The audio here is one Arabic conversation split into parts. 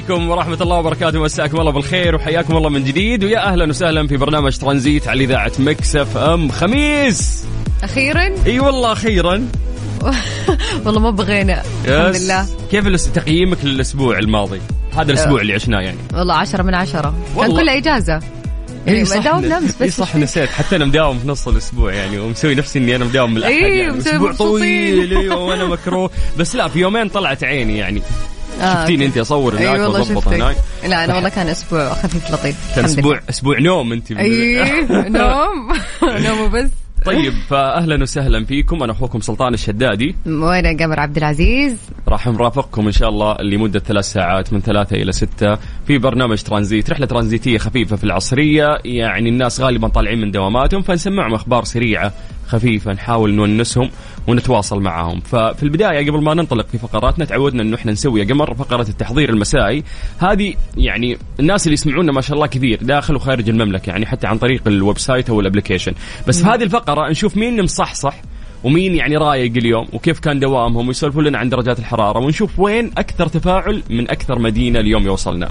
عليكم ورحمة الله وبركاته مساكم الله بالخير وحياكم الله من جديد ويا أهلا وسهلا في برنامج ترانزيت على إذاعة Mix FM خميس. أخيرا؟ إي والله أخيرا. والله ما بغينا الحمد. لله. كيف تقييمك للأسبوع الماضي؟ هذا الأسبوع اللي عشناه يعني. والله عشرة من عشرة. كان. كله إجازة. يعني إي صح، إي بس. صح نسيت. حتى أنا مداوم في نص الأسبوع يعني ومسوي نفسي إني أنا مداوم إي، يعني. مبسوطين. طويل وأنا مكروه. بس لا في يومين طلعت عيني يعني. آه، شفتيني. أنت أصور هناك وأضبط شفتك. هناك. لا أنا والله كان أسبوع خفيف لطيف. كان الحمد أسبوع أسبوع نوم لله. أي نوم. نوم وبس. طيب فاهلا وسهلا فيكم. أنا أخوكم سلطان الشدادي. وأنا قمر عبد العزيز. راح نرافقكم إن شاء الله لمدة ثلاث ساعات من ثلاثة إلى ستة في برنامج ترانزيت رحلة ترانزيتية خفيفة في العصرية يعني الناس غالبا طالعين من دواماتهم فنسمعهم أخبار سريعة خفيفة نحاول نونسهم ونتواصل معهم. ففي البداية قبل ما ننطلق في فقراتنا تعودنا إنه إحنا نسوي يا قمر فقرة التحضير المسائي. هذه يعني الناس اللي يسمعونا ما شاء الله كثير داخل وخارج المملكة يعني حتى عن طريق ال website أو ال application. بس في هذه الفقرة نشوف مين مصحصح ومين يعني رايق اليوم؟ وكيف كان دوامهم؟ ويسولفوا لنا عن درجات الحرارة ونشوف وين أكثر تفاعل من أكثر مدينة اليوم يوصلنا.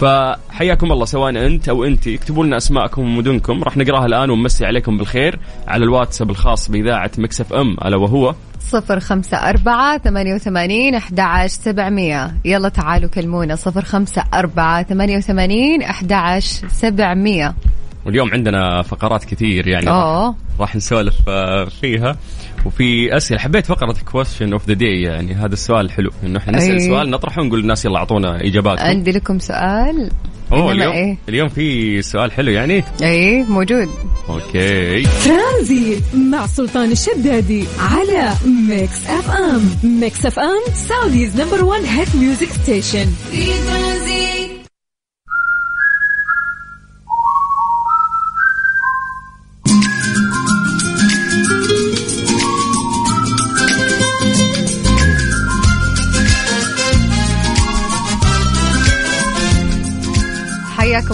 فحياكم الله سواء أنت أو أنت اكتبوا لنا أسماءكم ومدنكم. راح نقراها الآن ونمسي عليكم بالخير. على الواتساب الخاص بإذاعة Mix FM ألا وهو؟ صفر خمسة أربعة ثمانية وثمانين أحد عشر سبعمية. يلا تعالوا كلمونا صفر خمسة أربعة ثمانية وثمانين أحد عشر سبعمية. واليوم عندنا فقرات كثير يعني أوه. راح نسولف آه، فيها. وفي أسئلة. حبيت فقرة question of the day يعني هذا السؤال حلو. إنه إحنا نسأل أي. سؤال نطرحه ونقول للناس يلا أعطونا إجاباتكم. عندي لكم سؤال. أوه اليوم إيه؟ اليوم في سؤال حلو يعني؟ اي موجود. okay. ترانزيت مع سلطان الشدادي على Mix FM Mix FM Saudi's number 1 hit music station في ترانزيت.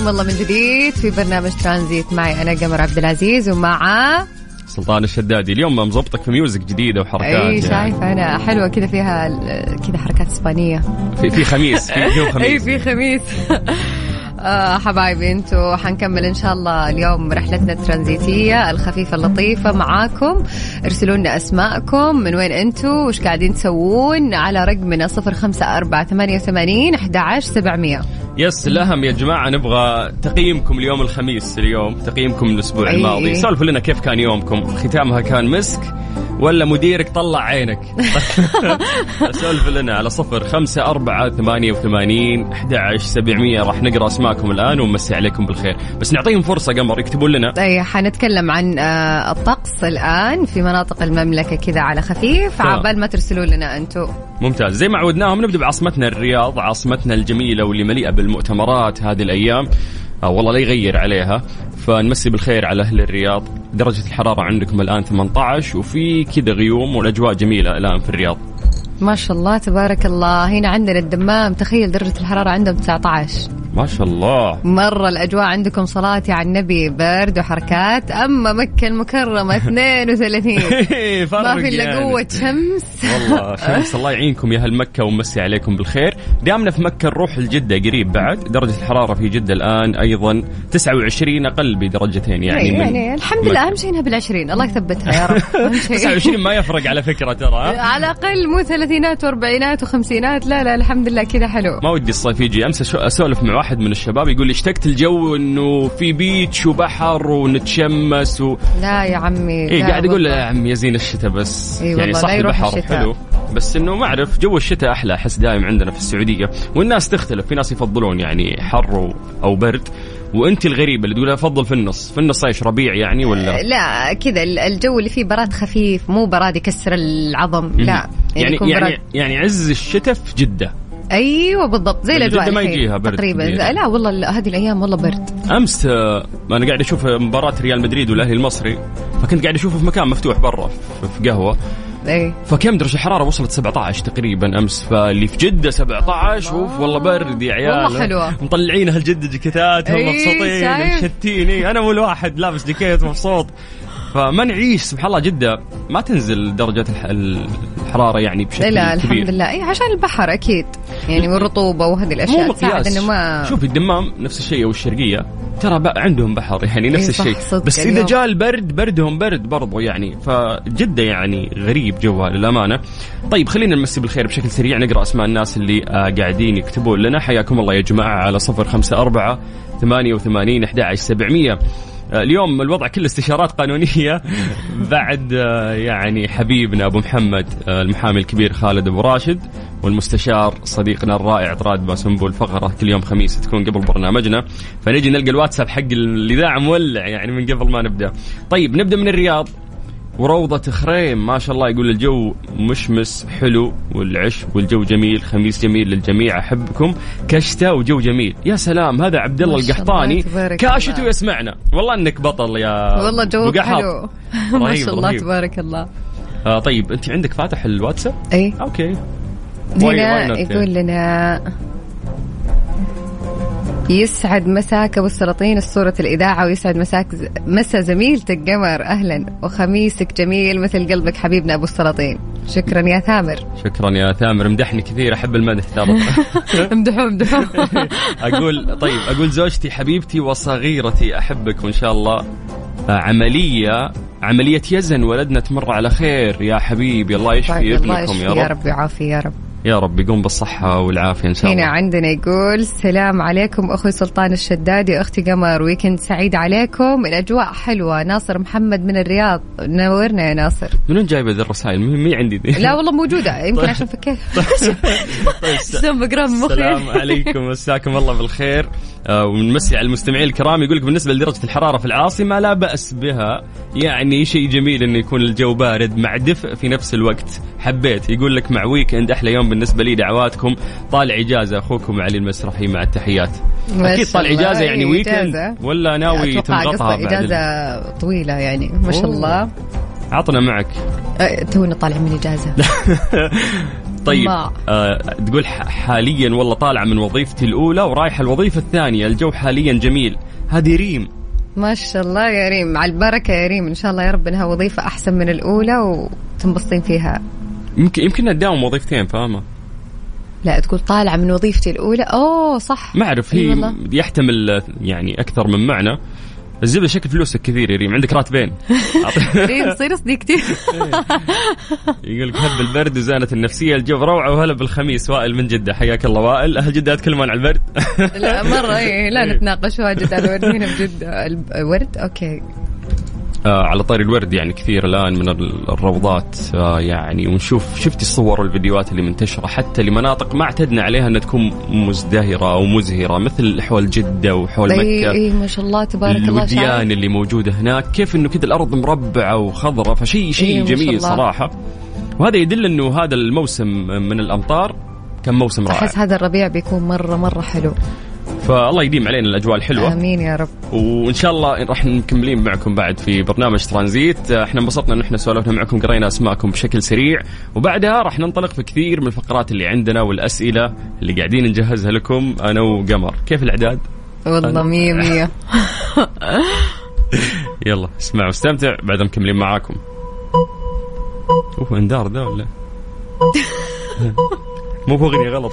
حياكم الله من جديد في برنامج ترانزيت. معي أنا قمر عبد العزيز ومع سلطان الشدادي. اليوم مظبطك في ميوزك جديدة وحركات. أي شايفة يعني. أنا حلوة كذا فيها كذا حركات إسبانية. في في خميس. في في خميس. اي في خميس. آه حبايبي أنتم حنكمل إن شاء الله اليوم رحلتنا الترانزيتية الخفيفة اللطيفة معاكم. ارسلوا لنا أسماءكم من وين أنتم وش قاعدين تسوون على رقمنا 054 88 11700 يس الاهم يا جماعة نبغى تقييمكم ليوم الخميس اليوم تقييمكم الأسبوع إيه. الماضي. سولفوا لنا كيف كان يومكم؟ ختامها كان مسك ولا مديرك طلع عينك؟ سولف لنا على صفر خمسة أربعة ثمانية وثمانين أحد سبعمية. راح نقرأ أسماءكم الآن ونمسي عليكم بالخير. بس نعطيهم فرصة قمر يكتبون لنا. أي حنتكلم عن آه، الطقس الآن في مناطق المملكة كذا على خفيف. عبال ما ترسلوا لنا أنتم ممتاز. زي ما عودناهم نبدأ بعاصمتنا الرياض عاصمتنا الجميلة واللي مليئة بالمؤتمرات هذه الأيام. آه والله لا يغير عليها. فنمسي بالخير على أهل الرياض. درجة الحرارة عندكم الآن 18 وفي كذا غيوم والأجواء جميلة الآن في الرياض. ما شاء الله تبارك الله. هنا عندنا الدمام تخيل درجة الحرارة عندهم 19 ما شاء الله. مرة الأجواء عندكم صلاتي على النبي برد وحركات. أما مكة المكرمة 32 فرق ما في إلا يعني. قوة شمس. والله شمس الله يعينكم. يا أهل مكة ومسي عليكم بالخير. دامنا في مكة نروح لجدة قريب بعد. درجة الحرارة في جدة الآن أيضا 29 أقل بدرجتين يعني يعني, من يعني الحمد لله أهم شيء إنها بالعشرين. الله يثبتها يا رب. أهم شيء. 29 ما يفرق على فكرة ترى؟ على الأقل مو ثلاثينات وأربعينات وخمسينات. لا لا الحمد لله كذا حلو. ما ودي الصيف يجي امس أسولف مع واحد من الشباب يقول لي اشتقت الجو إنه في بيتش وبحر ونتشمس و... لا يا عمي لا قاعد أقول له والله. يا عم يزين الشتاء بس. إي يعني صح البحر الشتاء. حلو. بس إنه ما أعرف جو الشتاء أحلى أحس دايم عندنا في السعودية. والناس تختلف في ناس يفضلون يعني حر أو برد. وأنت الغريبة اللي تقول أفضل في النص. في النص إيش ربيع يعني ولا؟ لا كذا الجو اللي فيه براد خفيف مو براد يكسر العظم لا. يعني يعني براد يعني عز الشتاء في جدة. أيوه بالضبط زي اللي الأجواء جدة ما يجيها برد تقريبا. كبير. لا والله ال- هذه الأيام والله برد. أمس آه، أنا قاعد أشوف مباراة ريال مدريد والأهلي المصري فكنت قاعد أشوفه في مكان مفتوح برا في- قهوة. اي فكم درجة الحرارة؟ وصلت 17 تقريبا أمس فاللي في جدة 17 أوف والله برد يا عيال. والله حلوة. مطلعين أهل جدة جاكيتات إيه، مبسوطين؟ مشتين إيه، أنا اول واحد لابس جاكيت مبسوط. فما نعيش سبحان الله جدة ما تنزل درجه الح- الحرارة يعني بشكل لا كبير. الحمد لله اي عشان البحر أكيد يعني والرطوبه وهذه الأشياء تساعد إنه ما شوفي الدمام نفس الشيء والشرقيه ترى بقى عندهم بحر يعني نفس إيه الشيء. بس إذا. جاء البرد بردهم برد برضو يعني فجدة يعني غريب جوها للأمانة. طيب خلينا نمسي بالخير بشكل سريع نقرأ أسماء الناس اللي آه قاعدين يكتبون لنا. حياكم الله يا جماعة على صفر خمسة أربعة ثمانية وثمانين أحد عشر سبعمية. اليوم الوضع كله استشارات قانونية. بعد آه، يعني حبيبنا أبو محمد آه، المحامي الكبير خالد أبو راشد والمستشار صديقنا الرائع طراد باسنبول فقرة كل يوم خميس تكون قبل برنامجنا. فنجي نلقى الواتساب حق الإذاعة مولع يعني من قبل ما نبدأ. طيب نبدأ من الرياض. وروضة خريم ما شاء الله يقول الجو مشمس حلو والعش والجو جميل خميس جميل للجميع أحبكم. كشتة وجو جميل. يا سلام هذا عبد الله القحطاني الله، تبارك كاشت الله. ويسمعنا والله إنك بطل يا والله جوك. حلو. ما شاء الله رهيب. تبارك الله. آه طيب أنت عندك فاتح الواتساب؟ اي أوكي. Why- why هنا يقول لنا يسعد مساك أبو السلاطين الصورة الإذاعة ويسعد مساك مسا زميلتك قمر أهلا وخميسك جميل مثل قلبك حبيبنا أبو السلاطين. شكرا يا ثامر. شكرا يا ثامر. مدحني كثير أحب المدح ترى. امدحوا امدحوا أقول طيب أقول زوجتي حبيبتي وصغيرتي أحبك وإن شاء الله. عمليه عملية يزن ولدنا تمر على خير يا حبيبي. الله يشفي طيب، الله ابنكم يشفي يا يا رب. رب يعافي يا رب. يا رب يقوم بالصحة والعافية إن شاء هنا الله. عندنا يقول السلام عليكم أخوي سلطان الشدادي أختي قمر. ويكند سعيد عليكم. الأجواء حلوة. ناصر محمد من الرياض. نورنا يا ناصر. من وين جايبة ذي الرسائل؟ مي عندي ذي. لا والله موجودة. يمكن عشان فكيت طيب من مخي. السلام عليكم. مساكم الله بالخير. آه، ونمسي على المستمعين الكرام يقول لك بالنسبة لدرجة الحرارة في العاصمة لا بأس بها. يعني شيء جميل انه يكون الجو بارد مع دفء في نفس الوقت. حبيت. يقول لك مع weekend أحلى يوم بالنسبة لي دعواتكم. طالع إجازة أخوكم علي المسرحي مع التحيات. أكيد طالع إجازة يعني إيه، weekend إجازة. ولا ناوي قصده بعد إجازة طويلة يعني ما شاء. الله. عطنا معك. أه، تونا طالع من إجازة. طيب. آه تقول حاليا والله طالعة من وظيفتي الأولى ورايحة الوظيفة الثانية. الجو حاليا جميل. هذه ريم. ما شاء الله يا ريم. مع البركة يا ريم. إن شاء الله يا رب إنها وظيفة أحسن من الأولى وتنبسطين فيها. يمكن يمكن نداوم وظيفتين فاهمة؟ لا تقول طالعة من وظيفتي الأولى. أوه صح. ما أعرف هي والله. يحتمل يعني أكثر من معنى. الزبدة شكل فلوسك كثير يا ريم عندك راتبين ريم تصير صديقتي يقول لك هب البرد وزانت النفسية. الجو روعة وهلا بالخميس وائل من جدة. حياك الله وائل. أهل جدة يتكلمون عن البرد. لا مرة إيه لا نتناقش واجد على الورد. هنا بجدة؟ الورد؟ okay. على طاري الورد يعني كثير الآن من ال- الروضات. آه يعني ونشوف شفتي الصور والفيديوهات اللي منتشرة حتى لمناطق ما اعتدنا عليها إنها تكون مزدهرة أو مزهرة مثل حول جدة وحول إي مكة. إي ما شاء الله تبارك الله الوديان. اللي موجودة هناك كيف إنه كذا الأرض مربعة وخضراء فشيء شيء جميل. صراحة. وهذا يدل إنه هذا الموسم من الأمطار كان موسم رائع. احس هذا الربيع بيكون مرة مرة حلو. فالله يديم علينا الأجواء الحلوة. آمين يا رب. وإن شاء الله راح مكملين معكم بعد في برنامج ترانزيت. إحنا انبسطنا إن إحنا سولفنا معكم قرينا أسماءكم بشكل سريع. وبعدها راح ننطلق في كثير من الفقرات اللي عندنا والأسئلة اللي قاعدين نجهزها لكم أنا وقمر. كيف الأعداد؟ والله مية. مية يلا اسمعوا استمتع بعد مكملين معاكم. أوه أندار ذا ولا؟ مو بأغنية غلط.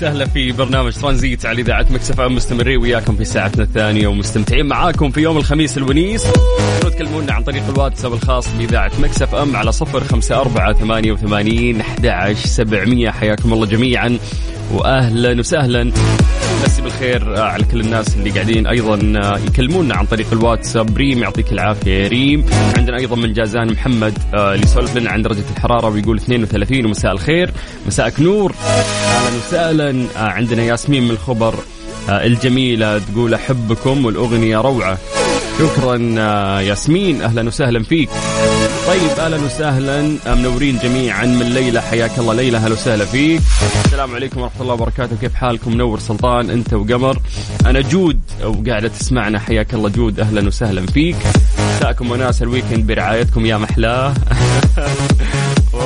وسهلا في برنامج ترانزيت على إذاعة Mix FM مستمرين وياكم في ساعتنا الثانية ومستمتعين معاكم في يوم الخميس الونيس. تكلمونا عن طريق الواتساب الخاص بإذاعة Mix FM على صفر خمسة أربعة ثمانية وثمانين أحد سبعمية. حياكم الله جميعا واهلا وسهلا. مسي بالخير على كل الناس اللي قاعدين أيضا يكلمونا عن طريق الواتساب. ريم يعطيك العافية. ريم عندنا أيضا من جازان محمد آه، اللي يسولف لنا عن درجة الحرارة ويقول 32 ومساء الخير. مساءك نور. أهلا وسهلا. آه، عندنا ياسمين من الخبر آه، الجميلة تقول أحبكم والأغنية روعة. شكرا آه، ياسمين. أهلا وسهلا فيك. طيب أهلا وسهلا منورين جميعا من ليلى. حياك الله ليلى أهلا وسهلا فيك. السلام عليكم ورحمة الله وبركاته. كيف حالكم؟ منور سلطان أنت وقمر. أنا جود وقاعده تسمعنا. حياك الله جود. أهلا وسهلا فيك. مساءكم وناس ال weekend برعايتكم يا محلاه.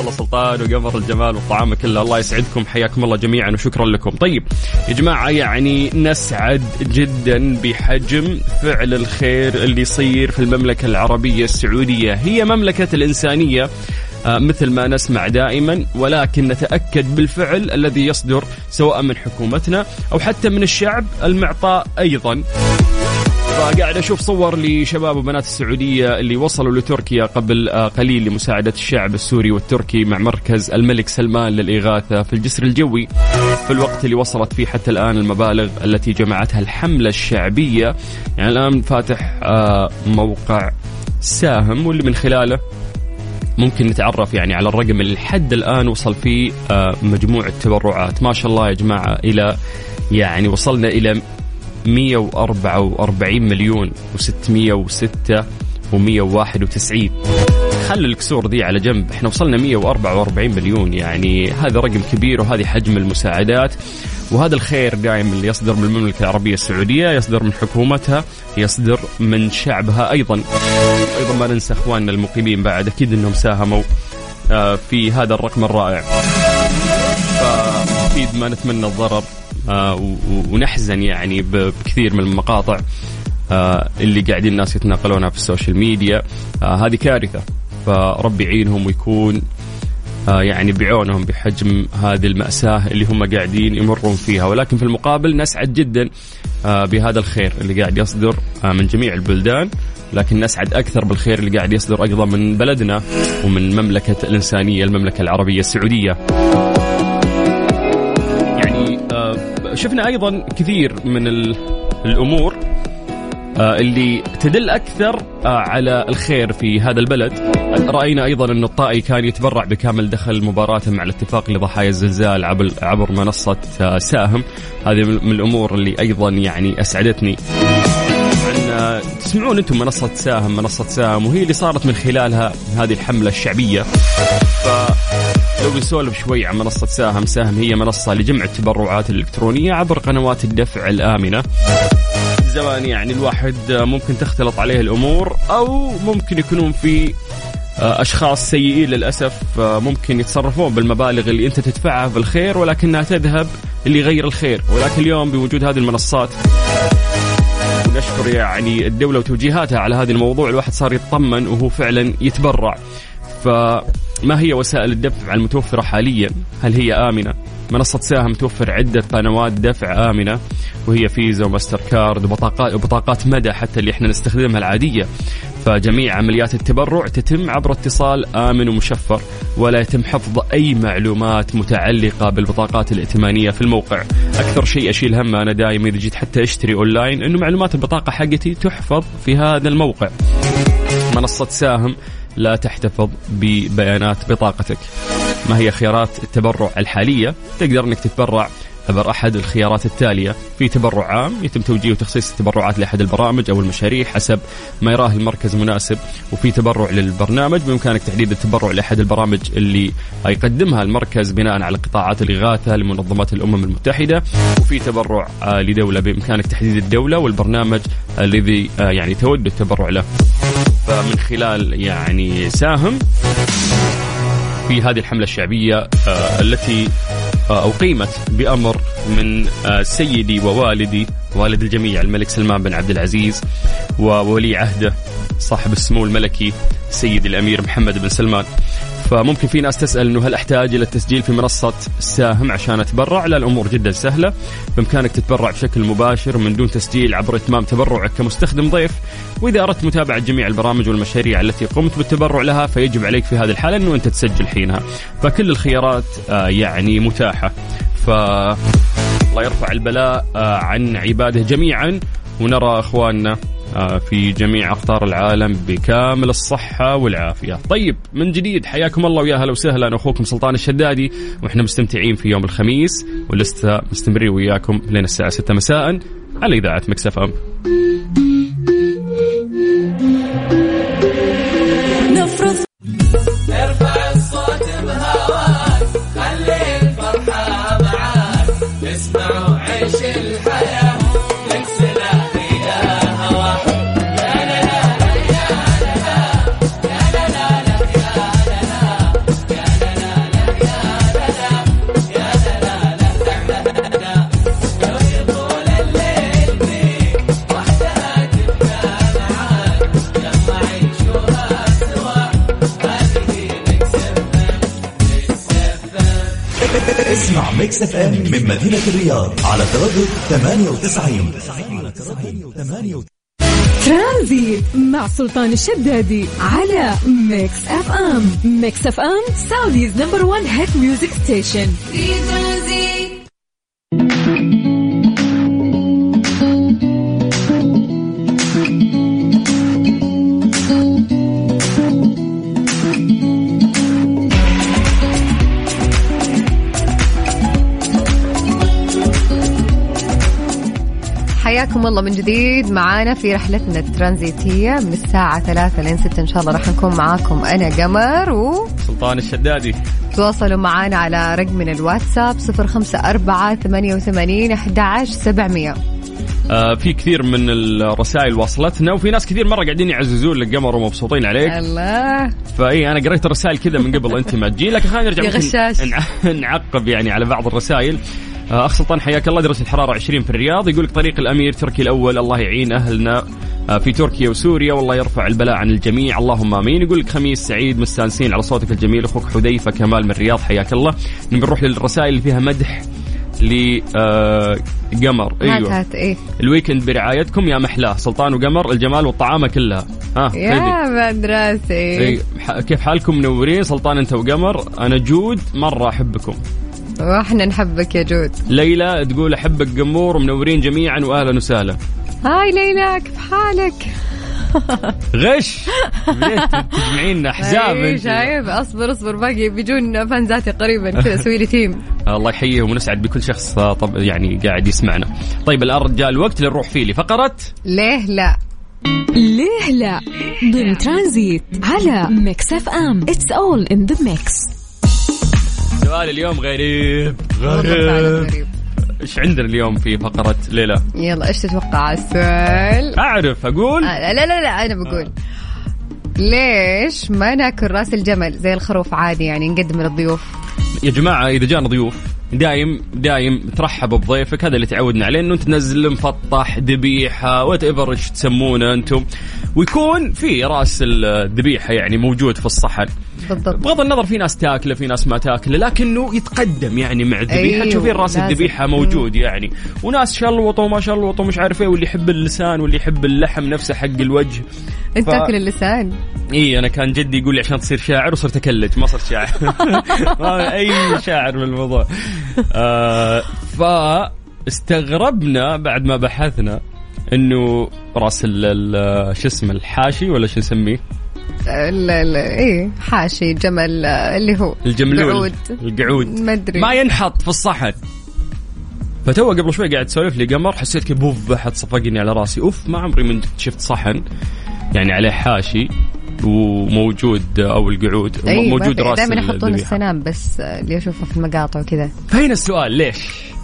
والله سلطان وقمر الجمال والطعام كله الله يسعدكم. حياكم الله جميعا وشكرا لكم. طيب يا جماعة يعني نسعد جدا بحجم فعل الخير اللي يصير في المملكة العربية السعودية. هي مملكة الإنسانية آه، مثل ما نسمع دائما ولكن نتأكد بالفعل الذي يصدر سواء من حكومتنا أو حتى من الشعب المعطاء أيضا فقاعد أشوف صور لشباب وبنات السعودية اللي وصلوا لتركيا قبل آه، قليل لمساعدة الشعب السوري والتركي مع مركز الملك سلمان للإغاثة في الجسر الجوي. في الوقت اللي وصلت فيه حتى الآن المبالغ التي جمعتها الحملة الشعبية. يعني الآن فاتح آه، موقع ساهم واللي من خلاله ممكن نتعرف يعني على الرقم اللي لحد الآن وصل فيه آه، مجموع التبرعات. ما شاء الله يا جماعة إلى يعني وصلنا إلى 144 مليون و606 و191 خلوا الكسور دي على جنب. إحنا وصلنا 144 مليون. يعني هذا رقم كبير وهذه حجم المساعدات. وهذا الخير دائما اللي يصدر من المملكة العربية السعودية يصدر من حكومتها يصدر من شعبها أيضا. أيضا ما ننسى أخواننا المقيمين بعد. أكيد أنهم ساهموا آه، في هذا الرقم الرائع. فأكيد ما نتمنى الضرر. ونحزن يعني بكثير من المقاطع آه، اللي قاعدين الناس يتناقلونها في السوشيال ميديا. آه، هذه كارثة. فربي يعينهم ويكون آه، يعني بعونهم بحجم هذه المأساة اللي هم قاعدين يمرون فيها. ولكن في المقابل نسعد جدا آه، بهذا الخير اللي قاعد يصدر آه، من جميع البلدان. لكن نسعد أكثر بالخير اللي قاعد يصدر أيضا من بلدنا ومن مملكة الإنسانية المملكة العربية السعودية. شفنا أيضا كثير من ال- الأمور آه، اللي تدل أكثر آه، على الخير في هذا البلد. رأينا أيضا أن الطائي كان يتبرع بكامل دخل مباراه مع الاتفاق لضحايا الزلزال عبر منصة آه، ساهم. هذه من الأمور اللي أيضا يعني أسعدتني. تسمعون أنتم منصة ساهم. منصة ساهم وهي اللي صارت من خلالها هذه الحملة الشعبية. ف لو بنسولف شوي عن منصة ساهم ساهم هي منصة لجمع التبرعات الإلكترونية عبر قنوات الدفع الآمنة. زمان يعني الواحد ممكن تختلط عليه الأمور أو ممكن يكونون في أشخاص سيئين للأسف ممكن يتصرفون بالمبالغ اللي أنت تدفعها في الخير ولكنها تذهب اللي يغير الخير. ولكن اليوم بوجود هذه المنصات ونشكر يعني الدولة وتوجيهاتها على هذا الموضوع الواحد صار يطمن وهو فعلا يتبرع. فما هي وسائل الدفع المتوفرة حاليا؟ هل هي آمنة؟ منصة ساهم توفر عدة قنوات دفع آمنة وهي فيزا وماستر كارد وبطاقات وبطاقات مدى حتى اللي إحنا نستخدمها العادية. فجميع عمليات التبرع تتم عبر اتصال آمن ومشفر ولا يتم حفظ أي معلومات متعلقة بالبطاقات الائتمانية في الموقع. أكثر شيء أشيل همه أنا دائما إذا جيت حتى أشتري أونلاين أنه معلومات البطاقة حقتي تحفظ في هذا الموقع. منصة ساهم لا تحتفظ ببيانات بطاقتك. ما هي خيارات التبرع الحالية؟ تقدر أنك تتبرع عبر أحد الخيارات التالية. في تبرع عام يتم توجيه وتخصيص التبرعات لأحد البرامج أو المشاريع حسب ما يراه المركز مناسب وفي تبرع للبرنامج بإمكانك تحديد التبرع لأحد البرامج اللي يقدمها المركز بناء على قطاعات الإغاثة لمنظمات الأمم المتحدة. وفي تبرع لدولة بإمكانك تحديد الدولة والبرنامج الذي آه، يعني تود التبرع له. فمن خلال يعني ساهم في هذه الحملة الشعبية آه، التي آه، أقيمت بأمر من آه، سيدي ووالدي والد الجميع الملك سلمان بن عبد العزيز وولي عهده صاحب السمو الملكي سيدي الأمير محمد بن سلمان. فممكن في ناس تسأل إنه هل أحتاج إلى التسجيل في منصة الساهم عشان أتبرع؟ لا الأمور جدا سهلة، بإمكانك تتبرع بشكل مباشر من دون تسجيل عبر إتمام تبرعك كمستخدم ضيف، وإذا أردت متابعة جميع البرامج والمشاريع التي قمت بالتبرع لها فيجب عليك في هذه الحالة إنه أنت تسجل حينها، فكل الخيارات آه، يعني متاحة. ف الله يرفع البلاء آه، عن عباده جميعا ونرى أخواننا آه، في جميع أقطار العالم بكامل الصحة والعافية. طيب من جديد حياكم الله ويا هلا وسهلا أخوكم سلطان الشدادي وإحنا مستمتعين في يوم الخميس ولسه مستمرين وياكم لين الساعة 6 مساء على إذاعة مكسف أم. مدينة الرياض على تردد 98 98 ترانزيت مع سلطان الشدادي على Mix FM. Mix FM Saudi's number 1 hit music station في الله من جديد. معانا في رحلتنا الترانزيتية من الساعة ثلاثة لين ستة إن شاء الله راح نكون معاكم أنا قمر سلطان الشدادي. وتواصلوا معانا على رقمنا الواتساب صفر خمسة أربعة ثمانية وثمانين أحد عشر سبعمية. آه في كثير من الرسائل وصلتنا وفي ناس كثير مرة قاعدين يعززون لك قمر ومبسوطين عليك. الله. فإي أنا قريت الرسائل كذا من قبل أنت ما تجي. لكن خلينا نرجع يا غشاش. نعقب يعني على بعض الرسائل. آه، اخ سلطان حياك الله درجه الحرارة 20 في الرياض. يقول طريق الأمير تركي الأول الله يعين أهلنا آه، في تركيا وسوريا والله يرفع البلاء عن الجميع. اللهم آمين. يقول لك خميس سعيد مستانسين على صوتك الجميل أخوك حذيفة كمال من الرياض حياك الله. نبي نروح للرسائل اللي فيها مدح لقمر هات أيوه. هات إيه. ال weekend برعايتكم يا محلاه سلطان وقمر الجمال والطعامه كلها. ها خذي. يا مدرسة. إي، ح- كيف حالكم منورين؟ سلطان انت وقمر أنا جود مرة أحبكم. وإحنا نحبك يا جود. ليلى تقول أحبك قمور ومنورين جميعا واهلا وسهلا. hi ليلى كيف حالك؟ غش. تجمعين أحزاب أنت. شايف؟ أصبر أصبر باقي بيجون fans اتي قريبا كذا سوي لي team الله يحييهم ونسعد بكل شخص آه، طب يعني قاعد يسمعنا. طيب الآن جاء الوقت لنروح فيه لفقره ليه لا؟ ليه لا؟ ضمن ترانزيت على Mix FM. It's all in the mix سؤال اليوم غريب. غريب. إيش عندنا اليوم في فقرة ليه لا؟ يلا إيش تتوقع؟ السؤال؟ أعرف أقول؟ آه لا لا لا أنا بقول. ليش ما ناكل رأس الجمل زي الخروف عادي يعني نقدم للضيوف؟ يا جماعة إذا جانا ضيوف دايم دايم ترحب بضيفك هذا اللي تعودنا عليه إنه تنزل مفطح ذبيحة whatever إيش تسمونه أنتم. ويكون في رأس الذبيحة يعني موجود في الصحن. بالضبط. بغض النظر في ناس تاكله في ناس ما تاكله لكنه يتقدم يعني مع الذبيحة. أيوه، تشوفين رأس. الذبيحة موجود يعني. وناس شلوطوا وما شلوطوا مش عارف إيه واللي يحب اللسان واللي يحب اللحم نفسه حق الوجه. أنت ف- تاكل اللسان. اي أنا كان جدي يقول لي عشان تصير شاعر وصرت أكلج. ما صرت شاعر. ما أي شاعر بالموضوع. آه فاستغربنا بعد ما بحثنا إنه رأس شو اسمه الحاشي ولا شو نسميه؟ لا لا إيه حاشي جمل اللي هو الجملول قعود. القعود ما أدري ما ينحط في الصحن فتو قبل شوي قاعد تسولف لي قمر حسيت كيف بوف بحد صفقني على راسي أوف ما عمري من شفت صحن يعني عليه حاشي وموجود أو القعود أيوة موجود رأس دائما يحطون. السنام بس اللي أشوفه في المقاطع وكذا فهنا السؤال ليش؟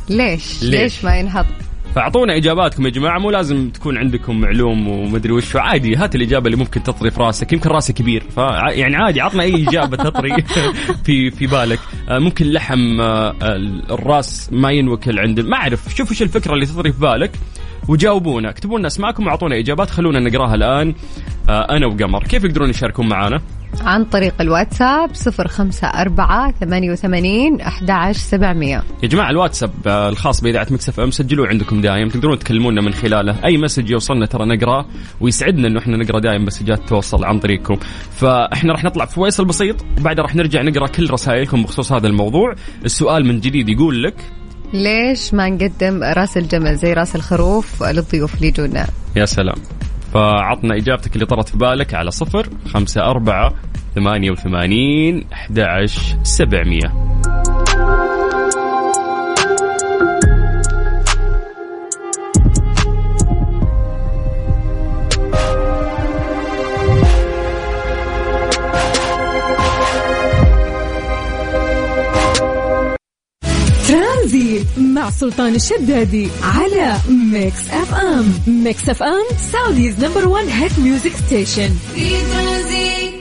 ليش؟ ليش؟ ليش ما ينحط؟ فأعطونا إجاباتكم يا جماعة مو لازم تكون عندكم معلوم ومدري وش عادي هات الإجابة اللي ممكن تطري في راسك يمكن راسك كبير ف يعني عادي عطنا أي إجابة تطري في في بالك. آه، ممكن لحم آه، الراس ما ينوكل عند ما أعرف شوف إيش الفكرة اللي تطري في بالك وجاوبونا اكتبوا لنا أسماءكم وأعطونا إجابات خلونا نقراها الآن. آه، أنا وقمر كيف يقدرون يشاركون معنا عن طريق الواتساب 054 88 11700 يا جماعة الواتساب آه، الخاص بإذاعة Mix FM سجلوه عندكم دايم تقدرون تكلمونا من خلاله. أي message يوصلنا ترى نقراه ويسعدنا إنه إحنا نقرأ دايم مسجات توصل عن طريقكم. فإحنا راح نطلع في فيصل بسيط وبعدها راح نرجع نقرأ كل رسائلكم بخصوص هذا الموضوع. السؤال من جديد يقول لك ليش ما نقدم رأس الجمل زي رأس الخروف للضيوف اللي يجونا؟ يا سلام. فعطنا إجابتك اللي طرت في بالك على صفر خمسة أربعة ثمانية وثمانين أحد عشر سبعمية. ترانزيت مع سلطان الشدادي على Mix FM. Mix FM Saudi's number 1 hit music station. في ترانزيت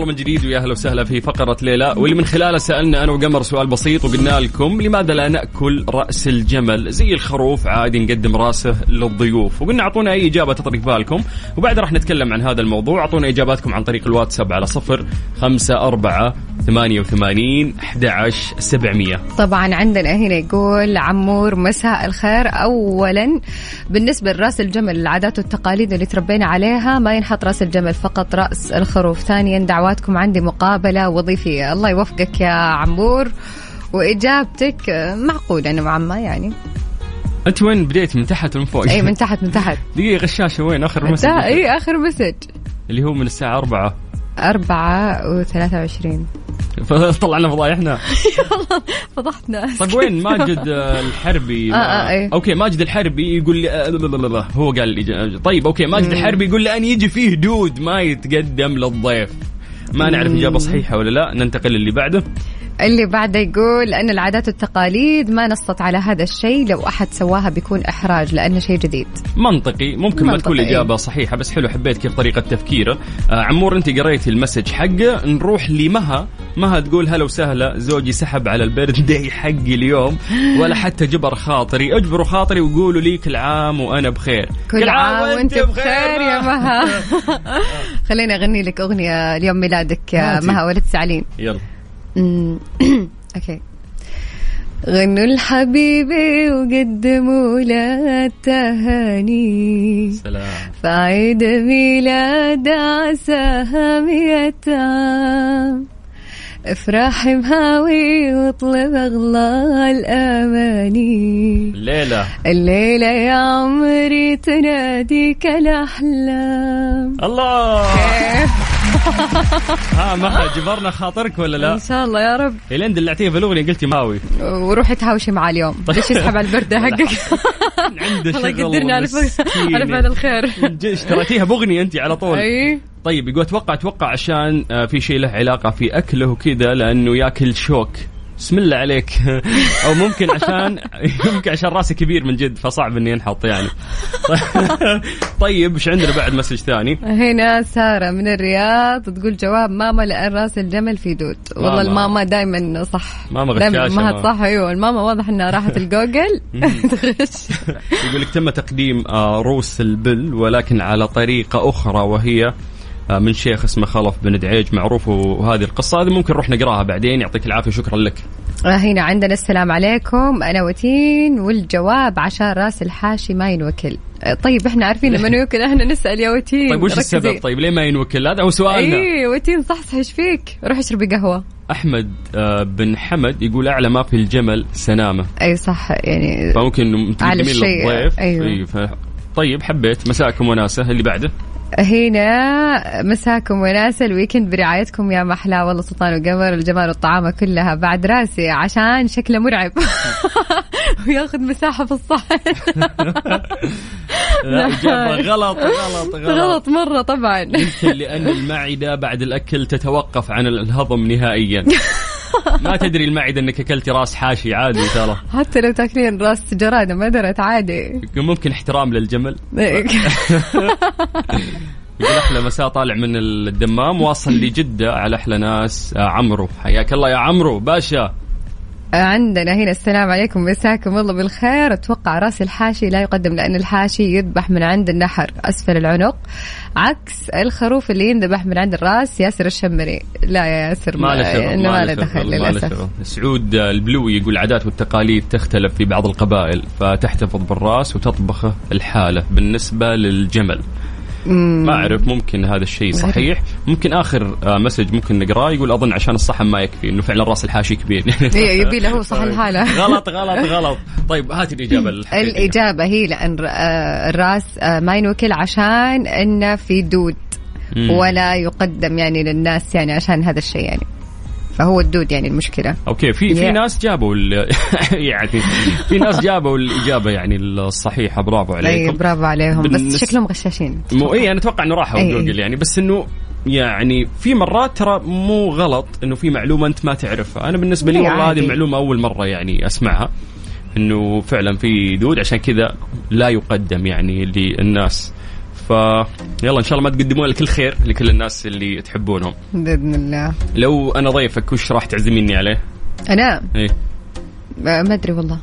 الله من جديد ويا أهلا وسهلا في فقرة ليلى واللي من خلاله سألنا أنا وقمر سؤال بسيط وقلنا لكم لماذا لا نأكل رأس الجمل؟ زي الخروف عادي نقدم رأسه للضيوف وقلنا أعطونا أي إجابة تطرق بالكم وبعد راح نتكلم عن هذا الموضوع أعطونا إجاباتكم عن طريق الواتساب على صفر خمسة أربعة ثمانية وثمانين أحد عشر سبعمية. طبعا عندنا هنا يقول عمور مساء الخير. اولا بالنسبة لرأس الجمل العادات والتقاليد اللي تربينا عليها ما ينحط رأس الجمل فقط رأس الخروف. ثانيا دعواتكم عندي مقابلة وظيفية. الله يوفقك يا عمور. وإجابتك معقولة نوعا ما يعني. أنت وين بديت؟ من تحت ومن فوق؟ إي من تحت من تحت. دقيقة غشاشة وين؟ آخر ده message إي آخر message. اللي هو من الساعة أربعة. أربعة وثلاثة وعشرين. فطلعنا فضايحنا. فضحتنا. طيب وين؟ ماجد آه، الحربي. آه، آه، إيه. أوكي ماجد الحربي يقول لي آه، لا، لا، لا، لا. هو قال لي طيب أوكي ماجد الحربي يقول لي ان يجي فيه دود ما يتقدم للضيف. ما نعرف إجابة صحيحة ولا لا ننتقل للي بعده. اللي بعده يقول أن العادات والتقاليد ما نصت على هذا الشيء لو أحد سواها بيكون إحراج لأنه شيء جديد. منطقي. ممكن ما تكون منطقي. الإجابة صحيحة بس حلو حبيت كيف طريقة تفكيره. آه عمور أنت قريتي المسج حقه. نروح لمها. مها تقول هلا وسهلا زوجي سحب على البيرث داي حقي اليوم ولا حتى جبر خاطري. اجبروا خاطري وقولوا لي كل عام وأنا بخير. كل عام وأنت بخير يا مها. خليني أغني لك أغنية اليوم ميلادك يا. مها ولد سعلين. يلا. أوكي. غنوا لحبيبي وقدموا له التهاني سلام. فعيد ميلاد عساها مية عام افرح مهاوي واطلب اغلى الاماني. الليلة. الليلة يا عمري تناديك الاحلام الله! ها ما جبرنا خاطرك ولا لا؟ إن شاء الله يا رب. إلين دلعتيها في الأغنية قلتي ماوي. وروحي تهاوشي معاه اليوم. ليش يسحب على البرده حقك؟ عنده الله شغل يقدرنا على فعل الخير. اشتريتيها بأغنية انت على طول. أي. طيب يقول أتوقع أتوقع عشان آه، في شيء له علاقة في أكله وكذا لأنه ياكل شوك. بسم الله عليك. أو ممكن عشان يمكن عشان راسي كبير من جد فصعب إني أنحط يعني. طيب إيش عندنا بعد message ثاني؟ هنا سارة من الرياض تقول جواب ماما لأن راس الجمل في دود. والله ماما. الماما دائما صح. ماما امها ماما. صح أيوه الماما واضح إنها راحت الجوجل. تغش. يقول لك تم تقديم آه، روس الإبل ولكن على طريقة أخرى وهي من شيخ اسمه خلف بن دعيج معروف وهذه القصة. هذه ممكن نروح نقراها بعدين. يعطيك العافية. شكرا لك. هنا عندنا السلام عليكم. أنا وتين والجواب عشان راس الحاشي ما ينوكل. طيب إحنا عارفين لما ينوكل إحنا نسأل يا وتين. طيب وش ركزي. السبب؟ طيب ليه ما ينوكل؟ هذا هو سؤالنا. اي وتين صح صح إيش فيك؟ روح اشربي قهوة. أحمد آه، بن حمد يقول أعلى ما في الجمل سنامة. أي صح يعني فممكن إنه على تقدمين الشيء، للضيف. أيوة. إيه، ف... طيب حبيت. مساءكم وناسة. اللي بعده؟ هنا مساكم وناس الويكند برعايتكم يا محلا والله سلطان وقمر الجمال والطعامة كلها بعد راسي عشان شكله مرعب. وياخذ مساحة في الصحن. لا اجابه غلط غلط غلط. غلط مرة طبعا. يمكن لأن المعدة بعد الأكل تتوقف عن الهضم نهائيا. ما تدري المعدة إنك اكلتي راس حاشي عادي ترى. حتى لو تاكلين راس جرادة ما درت عادي. ممكن احترام للجمل. يقول أحلى مساء طالع من الدمام واصل لجدة على أحلى ناس. آه، عمرو حياك الله يا عمرو باشا. عندنا هنا السلام عليكم مساكم الله بالخير. أتوقع رأس الحاشي لا يقدم لأن الحاشي يذبح من عند النحر أسفل العنق. عكس الخروف اللي ينذبح من عند الرأس ياسر الشمري. لا يا ياسر ما له ما له دخل للأسف. سعود آه، البلوي يقول العادات والتقاليد تختلف في بعض القبائل فتحتفظ بالرأس وتطبخه الحالة بالنسبة للجمل. ما أعرف ممكن هذا الشيء صحيح. ممكن آخر آه، مسج ممكن نقراه يقول أظن عشان الصحن ما يكفي إنه فعلا رأس الحاشي كبير. إيه، يبي له هو صح الحالة غلط غلط غلط. طيب هات الإجابة الحقيقية. الإجابة هي لأن ر- آه، الرأس آه، ما ينوكل عشان إنه في دود. ولا يقدم يعني للناس يعني عشان هذا الشيء يعني. فهو الدود يعني المشكلة. أوكي في في Yeah. ناس جابوا يعني في ناس جابوا الإجابة يعني الصحيحة. برافو عليكم. برافو عليهم. بس شكلهم غشاشين. مو اي أنا أتوقع إنه راحوا أي. جوجل يعني. بس إنه يعني في مرات ترى مو غلط إنه في معلومة أنت ما تعرفها. أنا بالنسبة لي والله. هذه المعلومة أول مرة يعني أسمعها. إنه فعلا في دود عشان كذا لا يقدم يعني للناس. ف يلا إن شاء الله ما تقدمون لك الخير لكل الناس اللي تحبونهم. بإذن الله. لو أنا ضيفك وش راح تعزميني عليه؟ أنا؟ إيه ما أدري والله.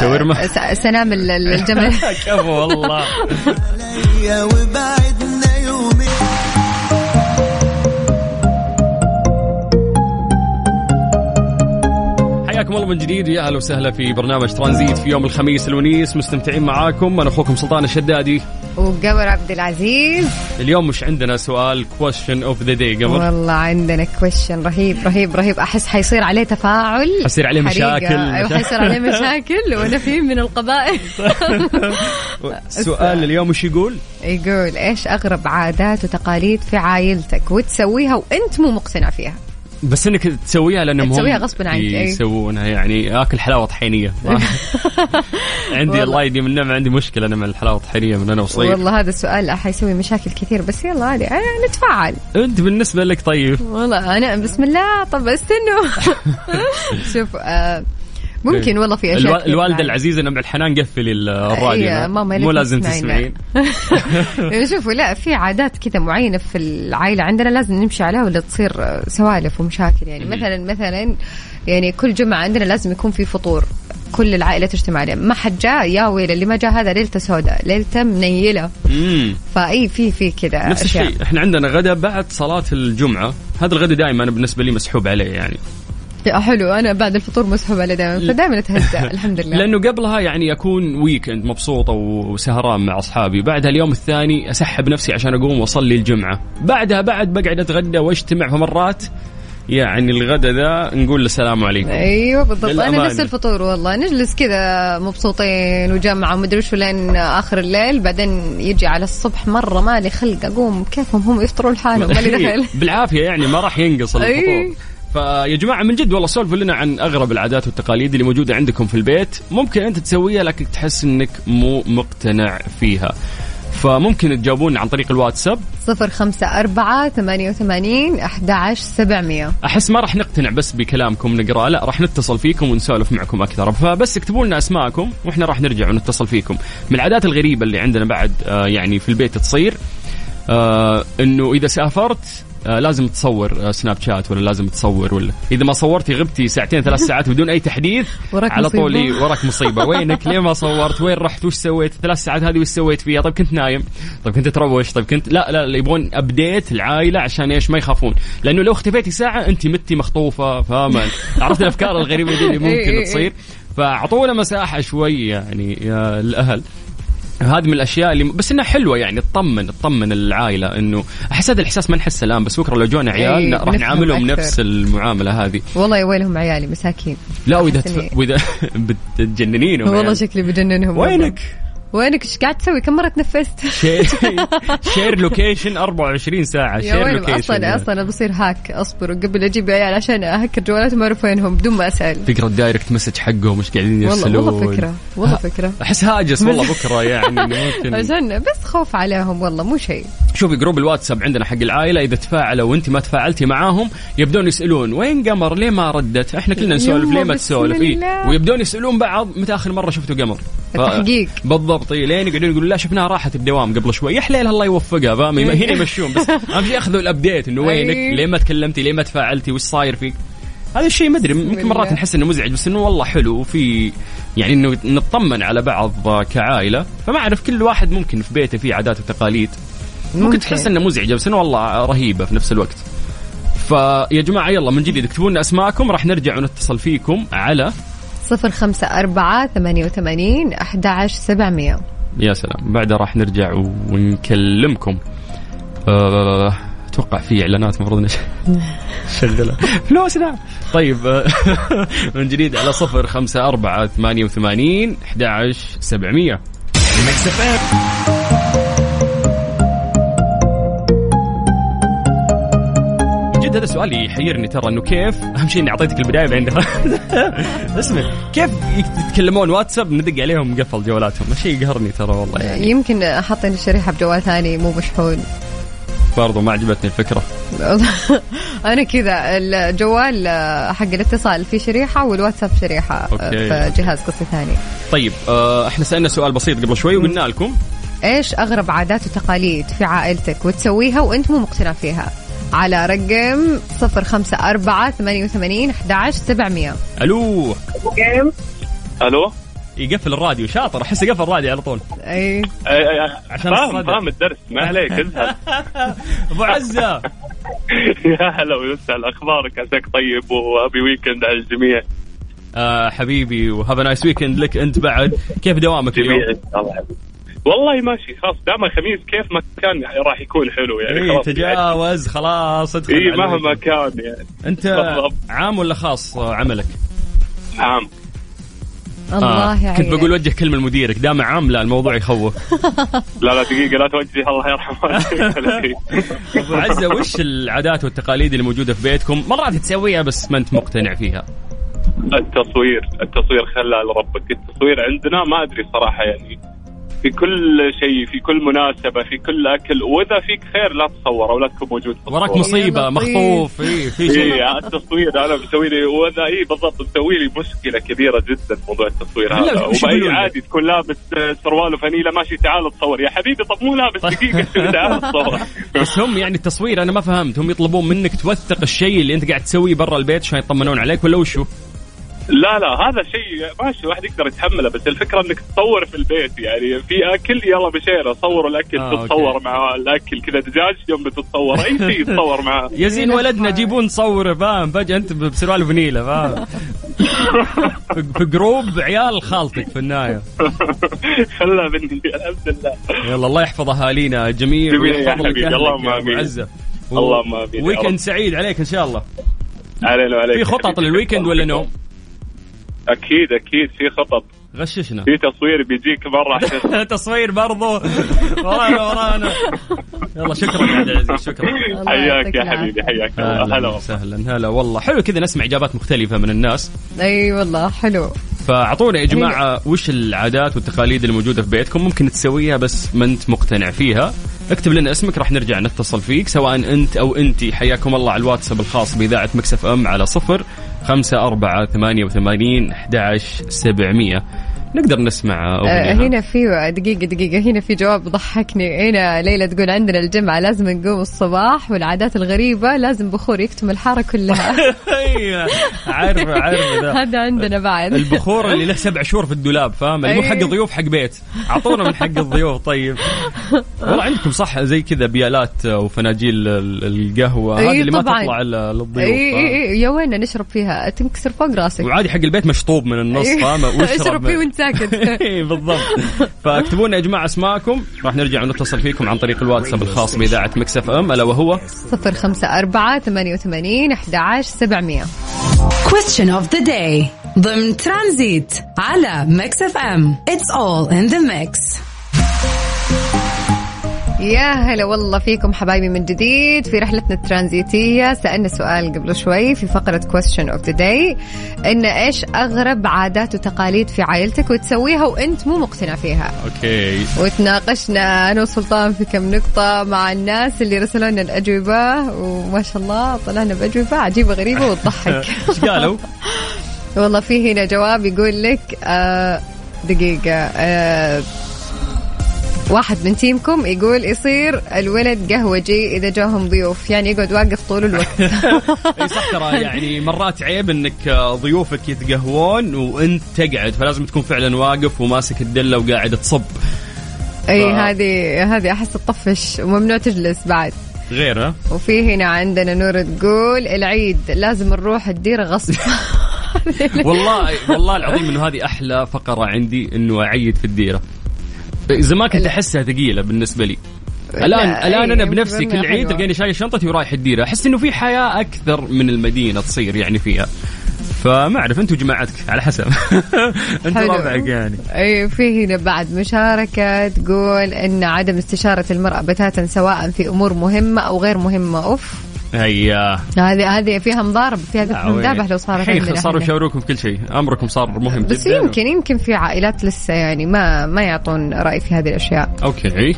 شاورما؟ سنام ال- ال- الجمل كفو والله. حياكم الله من جديد يا أهلا وسهلا في برنامج ترانزيت في يوم الخميس الونيس مستمتعين معاكم. أنا أخوكم سلطان الشدادي. وقمر عبد العزيز. اليوم مش عندنا سؤال question of the day قبل؟ والله عندنا question رهيب رهيب رهيب. أحس حيصير عليه تفاعل. حيصير عليه. مشاكل. أيوه حيصير عليه مشاكل ونفين من القبائل. السؤال اليوم وش يقول؟ يقول إيش أغرب عادات وتقاليد في عائلتك وتسويها وأنت مو مقتنع فيها؟ بس إنك تسويها لأنهم هم تسويها غصباً عنك، أي. يسوونها يعني آكل حلاوة طحينية. عندي. الله يديم النعمة عندي مشكلة أنا مع الحلاوة الطحينية من أنا وصغير. والله هذا السؤال حيسوي مشاكل كثير بس يلا عادي نتفاعل. أنت بالنسبة لك طيب؟ والله أنا بسم الله طب استنوا. شوف آه ممكن والله في أشياء الوالدة. العزيزة نبع الحنان قفلي ال- الراديو. إيه، ماما مو لازم تسمعين. شوفوا لا في عادات كذا معينة في العائلة عندنا لازم نمشي عليها ولا تصير سوالف ومشاكل. يعني مثلا مثلا يعني كل جمعة عندنا لازم يكون في فطور. كل العائلة تجتمع عليه. ما حد جاء يا ويل اللي ما جاء هذا ليلته سوداء ليلته منيلة. امم فأي في في كذا نفس. الشيء. إحنا عندنا غدا بعد صلاة الجمعة. هذا الغدا دائما أنا بالنسبة لي مسحوب عليه يعني. يا حلو. أنا بعد الفطور مسحوب على دائما فدائما اتهزأ الحمد لله. لأنه قبلها يعني أكون ويكند مبسوط وسهران مع أصحابي. بعدها اليوم الثاني أسحب نفسي عشان أقوم وأصلي الجمعة. بعدها بعد بقعد أتغدى وأجتمع فمرات يعني الغدا ذا نقول له السلام عليكم. أيوه بالضبط. أنا للأمانة. نفس الفطور والله. نجلس كذا مبسوطين وجمعة ومدري وش لين آخر الليل. بعدين يجي على الصبح مرة مالي خلق أقوم. كيفهم هم يفطروا لحالهم؟ مالي دخل. بالعافية يعني ما راح ينقص. الفطور. فيا جماعة من جد والله سولفوا لنا عن أغرب العادات والتقاليد اللي موجودة عندكم في البيت. ممكن أنت تسويها لكن تحس أنك مو مقتنع فيها. فممكن تجاوبونا عن طريق الواتساب. صفر خمسة أربعة ثمانية وثمانين أحد سبعمية. أحس ما راح نقتنع بس بكلامكم نقراه لا راح نتصل فيكم ونسولف معكم أكثر. فبس اكتبوا لنا أسماءكم وإحنا راح نرجع ونتصل فيكم. من العادات الغريبة اللي عندنا بعد آه يعني في البيت تصير آه إنه إذا سافرت آه لازم تصور آه Snapchat ولا لازم تصور ولا إذا ما صورتي غبتي ساعتين ثلاث ساعات بدون أي تحديث وراك على طول. إيه، وراك مصيبة. وينك؟ ليه ما صورت؟ وين رحت؟ وش سويت؟ ثلاث ساعات هذه وش سويت فيها؟ طيب كنت نايم. طيب كنت تروش؟ طيب كنت لا لا, لا يبغون update العائلة عشان إيش؟ ما يخافون. لأنه لو اختفيتي ساعة انت متي مخطوفة فاهمة؟ عرفت الأفكار الغريبة دي اللي إيه، إيه، ممكن إيه. تصير؟ فأعطونا مساحة شوي يعني يا الأهل. هذه من الأشياء اللي بس إنها حلوة يعني تطمن تطمن العائلة إنه أحس هذا الإحساس ما نحسه الان بس بكرة لو جونا عيال إيه، لا، راح بنفهم نعاملهم أكثر. نفس المعاملة هذه والله يا ويلهم عيالي مساكين لا وإذا تف... وإذا بتجننينهم والله يعني. شكلي بجننهم وينك؟ وينك؟ إيش قاعد تسوي؟ كم مرة تنفست share location 24 ساعة. share location أصلا أصلا بصير hack. أصبر قبل أجيب عيال عشان أهكر جوالاتهم ما اعرف وينهم بدون ما أسأل. تقرا ال direct message حقهم إيش قاعدين والله يرسلون. والله فكرة والله فكرة. أحس هاجس والله بكرة يعني ممكن. عشان بس خوف عليهم والله مو شيء. شوفي group الواتساب عندنا حق العائلة إذا تفاعلوا وأنت ما تفاعلتي معاهم يبدون يسألون وين قمر؟ ليه ما ردت؟ إحنا كلنا نسولف ليه ما تسولف؟ إيه؟ ويبدون يسألون بعض متى آخر مرة شفتوا قمر؟ ف- التحقيق. بالضبط إيه لين يقعدون يقولون لا شفناها راحت الدوام قبل شوي. يا حليل الله يوفقها فاهم؟ هنا يمشون بس أهم شيء ياخذوا الابديت إنه وينك؟ أي. ليه ما تكلمتي؟ ليه ما تفاعلتي؟ وش صاير فيك؟ هذا الشيء ما أدري ممكن مرات. نحس إنه مزعج بس إنه والله حلو وفي يعني إنه نطمن على بعض كعائلة فما أعرف كل واحد ممكن في بيته فيه عادات وتقاليد. ممكن, ممكن. تحس انه مزعجه بس انه والله رهيبة في نفس الوقت. فيا جماعة يلا من جديد اكتبوا لنا أسماءكم راح نرجع ونتصل فيكم على صفر خمسة أربعة ثمانية وثمانين أحد عشر سبعمية. يا سلام. بعدها راح نرجع ونكلمكم. أه، أتوقع في إعلانات المفروض نش- نشغلها فلوسنا طيب أه، من جديد على صفر خمسة أربعة ثمانية وثمانين أحد عشر سبعمية. جد هذا سؤال يحيرني ترى إنه كيف؟ أهم شيء إني أعطيتك البداية بعدين. اسمع كيف يتكلمون واتساب ندق عليهم مقفل جوالاتهم؟ شيء يقهرني ترى والله يعني. يمكن حاطين الشريحة بجوال ثاني مو مشحون. برضو ما عجبتني الفكرة. أنا كذا الجوال حق الاتصال في شريحة والواتساب شريحة أوكي. في جهاز قصي ثاني. طيب آه إحنا سألنا سؤال بسيط قبل شوي وقلنا لكم. إيش أغرب عادات وتقاليد في عائلتك وتسويها وأنت مو مقتنع فيها؟ على رقم صفر خمسة أربعة ثمانية وثمانين أحد عشر سبعمية. ألو. ألو؟ يقفل الراديو شاطر. أحس يقفل الراديو على طول. أي. عشان فاهم. فاهم الدرس. ما عليك ازهل أبو عزة. يا هلا وسهلا. أخبارك؟ عساك طيب و happy weekend على الجميع. آه حبيبي و have nice weekend لك أنت بعد. كيف دوامك اليوم؟ الله. حبيبي. والله ماشي خلاص دام الخميس كيف ما كان راح يكون حلو يعني اي خلاص تجاوز خلاص ادخل اي مهما. كان يعني أنت بالضبط. عام ولا خاص آه، عملك؟ عام الله يعينك كنت بقول وجه كلمة لمديرك دام عام لا الموضوع يخوف لا لا دقيقة لا توجهي الله يرحمه أبو عزة وش العادات والتقاليد اللي موجودة في بيتكم؟ مرات تسويها بس ما أنت مقتنع فيها. التصوير التصوير خلى ربك التصوير عندنا ما أدري صراحة يعني في كل شيء في كل مناسبة في كل أكل. وإذا فيك خير لا تصور أو لا تكون موجود في وراك. مصيبة لطيف. مخطوف. اي في شيء. اي التصوير أنا مسوي لي واذا اي بالضبط مسوي لي مشكلة كبيرة جدا موضوع التصوير هذا. وباي؟ عادي تكون لابس سروال وفانيلة ماشي تعال تصور يا حبيبي طب مو لابس دقيقة تعال تصور بس هم يعني التصوير أنا ما فهمت. هم يطلبون منك توثق الشيء اللي أنت قاعد تسويه برا البيت عشان يطمنون عليك ولا وشو؟ لا لا هذا شيء ماشي الواحد يقدر يتحمله بس الفكرة إنك تصور في البيت يعني في أكل يلا بشيرة صوروا الأكل آه، تتصور مع الأكل كذا دجاج يوم بتتصور أي شيء تصور معاه يا زين ولدنا جيبون نصوره فاهم؟ فجأة أنت بسروال فنيله فاهم؟ في- group عيال خالتك في النهايه خلها مني الحمد لله. يلا الله يحفظ أهالينا جميع جميع يا ويحفظ لك اللهم. عزة. اللهم آمين يا weekend. سعيد عليك إن شاء الله. علينا وعليك. في خطط لل weekend ولا نوم؟ أكيد أكيد في خطط غششنا. في تصوير بيجيك برا عشان تصوير برضو. ورانا ورانا. يلا شكرا يا عبد العزيز شكرا. حياك يا. حبيبي حياك الله. هلا. وسهلا هلا والله. حلو كذا نسمع إجابات مختلفة من الناس. أي والله حلو. فأعطونا يا جماعة وش العادات والتقاليد اللي موجوده في بيتكم؟ ممكن تسويها بس ما انت مقتنع فيها. اكتب لنا اسمك راح نرجع نتصل فيك سواء انت أو انت حياكم الله على الواتساب الخاص بإذاعة مكسف أم على صفر خمسة أربعة ثمانية وثمانين أحد سبعمية. نقدر نسمع آه، أغنية هنا في دقيقة دقيقة. هنا في جواب ضحكني. هنا ليلى تقول عندنا الجمعة لازم نقوم الصباح والعادات الغريبة لازم بخور يكتم الحارة كلها. أيوة، عارف عارف ذا هذا عندنا بعد. البخور اللي له سبع شهور في الدولاب فاهم؟ اللي مو حق أيوة. ضيوف حق بيت. أعطونا من حق الضيوف طيب. والله عندكم صح زي كذا بيالات وفناجيل ال- القهوة. أي هذه اللي ما. تطلع للضيوف إي؟ إي يا وين نشرب فيها؟ تنكسر فوق راسك. وعادي حق البيت مشطوب من النص. فاهم؟ اشرب فيه وانت ساكت. إي بالضبط. فاكتبوا لنا يا جماعة اسماءكم. راح نرجع ونتصل فيكم عن طريق الواتساب الخاص بإذاعة Mix FM. ألا وهو؟ صفر خمسة أربعة ثمانية وثمانين أحد عشر سبعمية. Question of the day. ضمن ترانزيت على Mix FM. It's all in the mix. يا هلا والله فيكم حبايبي من جديد في رحلتنا الترانزيتية. سألنا سؤال قبل شوي في فقرة question of the day إن إيش أغرب عادات وتقاليد في عائلتك وتسويها وأنت مو مقتنع فيها؟ أوكي. وتناقشنا أنا وسلطان في كم نقطة مع الناس اللي رسلوا لنا الأجوبة وما شاء الله طلعنا بأجوبة عجيبة غريبة وتضحك. إيش قالوا؟ والله في هنا جواب يقول لك آه دقيقة آه واحد من تيمكم يقول يصير الولد قهوجي إذا جاهم ضيوف. يعني يقعد واقف طول الوقت. إي صح ترى يعني مرات عيب إنك ضيوفك يتقهوون وأنت تقعد فلازم تكون فعلا واقف وماسك الدلة وقاعد تصب. إي هذه هذه أحس تطفش وممنوع تجلس بعد. غير ها؟ وفي هنا عندنا نور تقول العيد لازم نروح الديره غصب. والله والله العظيم إنه هذه أحلى فقرة عندي إنه أعيد في الديرة. زمان كنت. أحسها ثقيلة بالنسبة لي الان لا، الآن أي، أنا بنفسي كل عيد. تلقاني شايل شنطتي ورايح الديرة أحس إنه في حياة أكثر من المدينة تصير يعني فيها فما أعرف انت وجماعتك على حسب أنت. ربعك يعني اي في هنا بعد مشاركة تقول إن عدم استشارة المرأة بتاتا سواء في أمور مهمة أو غير مهمة أوف هيا. هذه هذه فيها مضارب فيها ذبح مذابح لو صارت عندنا صاروا إحنا. يشاورونكم في كل شيء. أمركم صار مهم بس جدا. يمكن يمكن في عائلات لسه يعني ما ما يعطون رأي في هذه الأشياء. أوكي.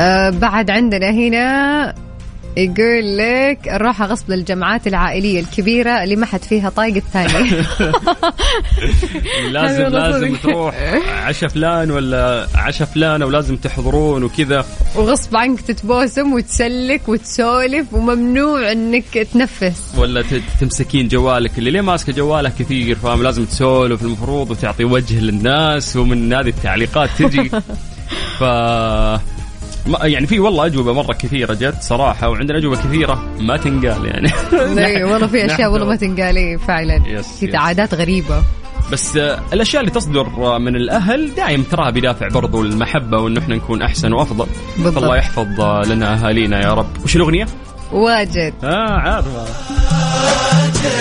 آه بعد عندنا هنا يقول لك نروح غصب للجمعات العائلية الكبيرة اللي ما حد فيها طايق الثاني. لازم لازم. تروح عشاء فلان ولا عشاء فلان ولازم تحضرون وكذا. وغصب عنك تتبوسم وتسلك وتسولف وممنوع إنك تنفس. ولا تمسكين جوالك اللي ليه ماسكة جوالك كثير فاهم؟ لازم تسولف المفروض وتعطي وجه للناس ومن هذه التعليقات تجي. ف يعني في والله أجوبة مرة كثيرة جت صراحة وعندنا أجوبة كثيرة ما تنقال يعني. اي والله في أشياء نحن- والله ما تنقالي فعلا. يس، في. عادات غريبة. بس آه، الأشياء اللي تصدر آه، من الأهل دايم تراها بدافع برضو المحبة وانه إحنا نكون أحسن وأفضل. بالضبط. الله يحفظ آه، لنا أهالينا يا رب. وش الأغنية؟ واجد. آه عارفه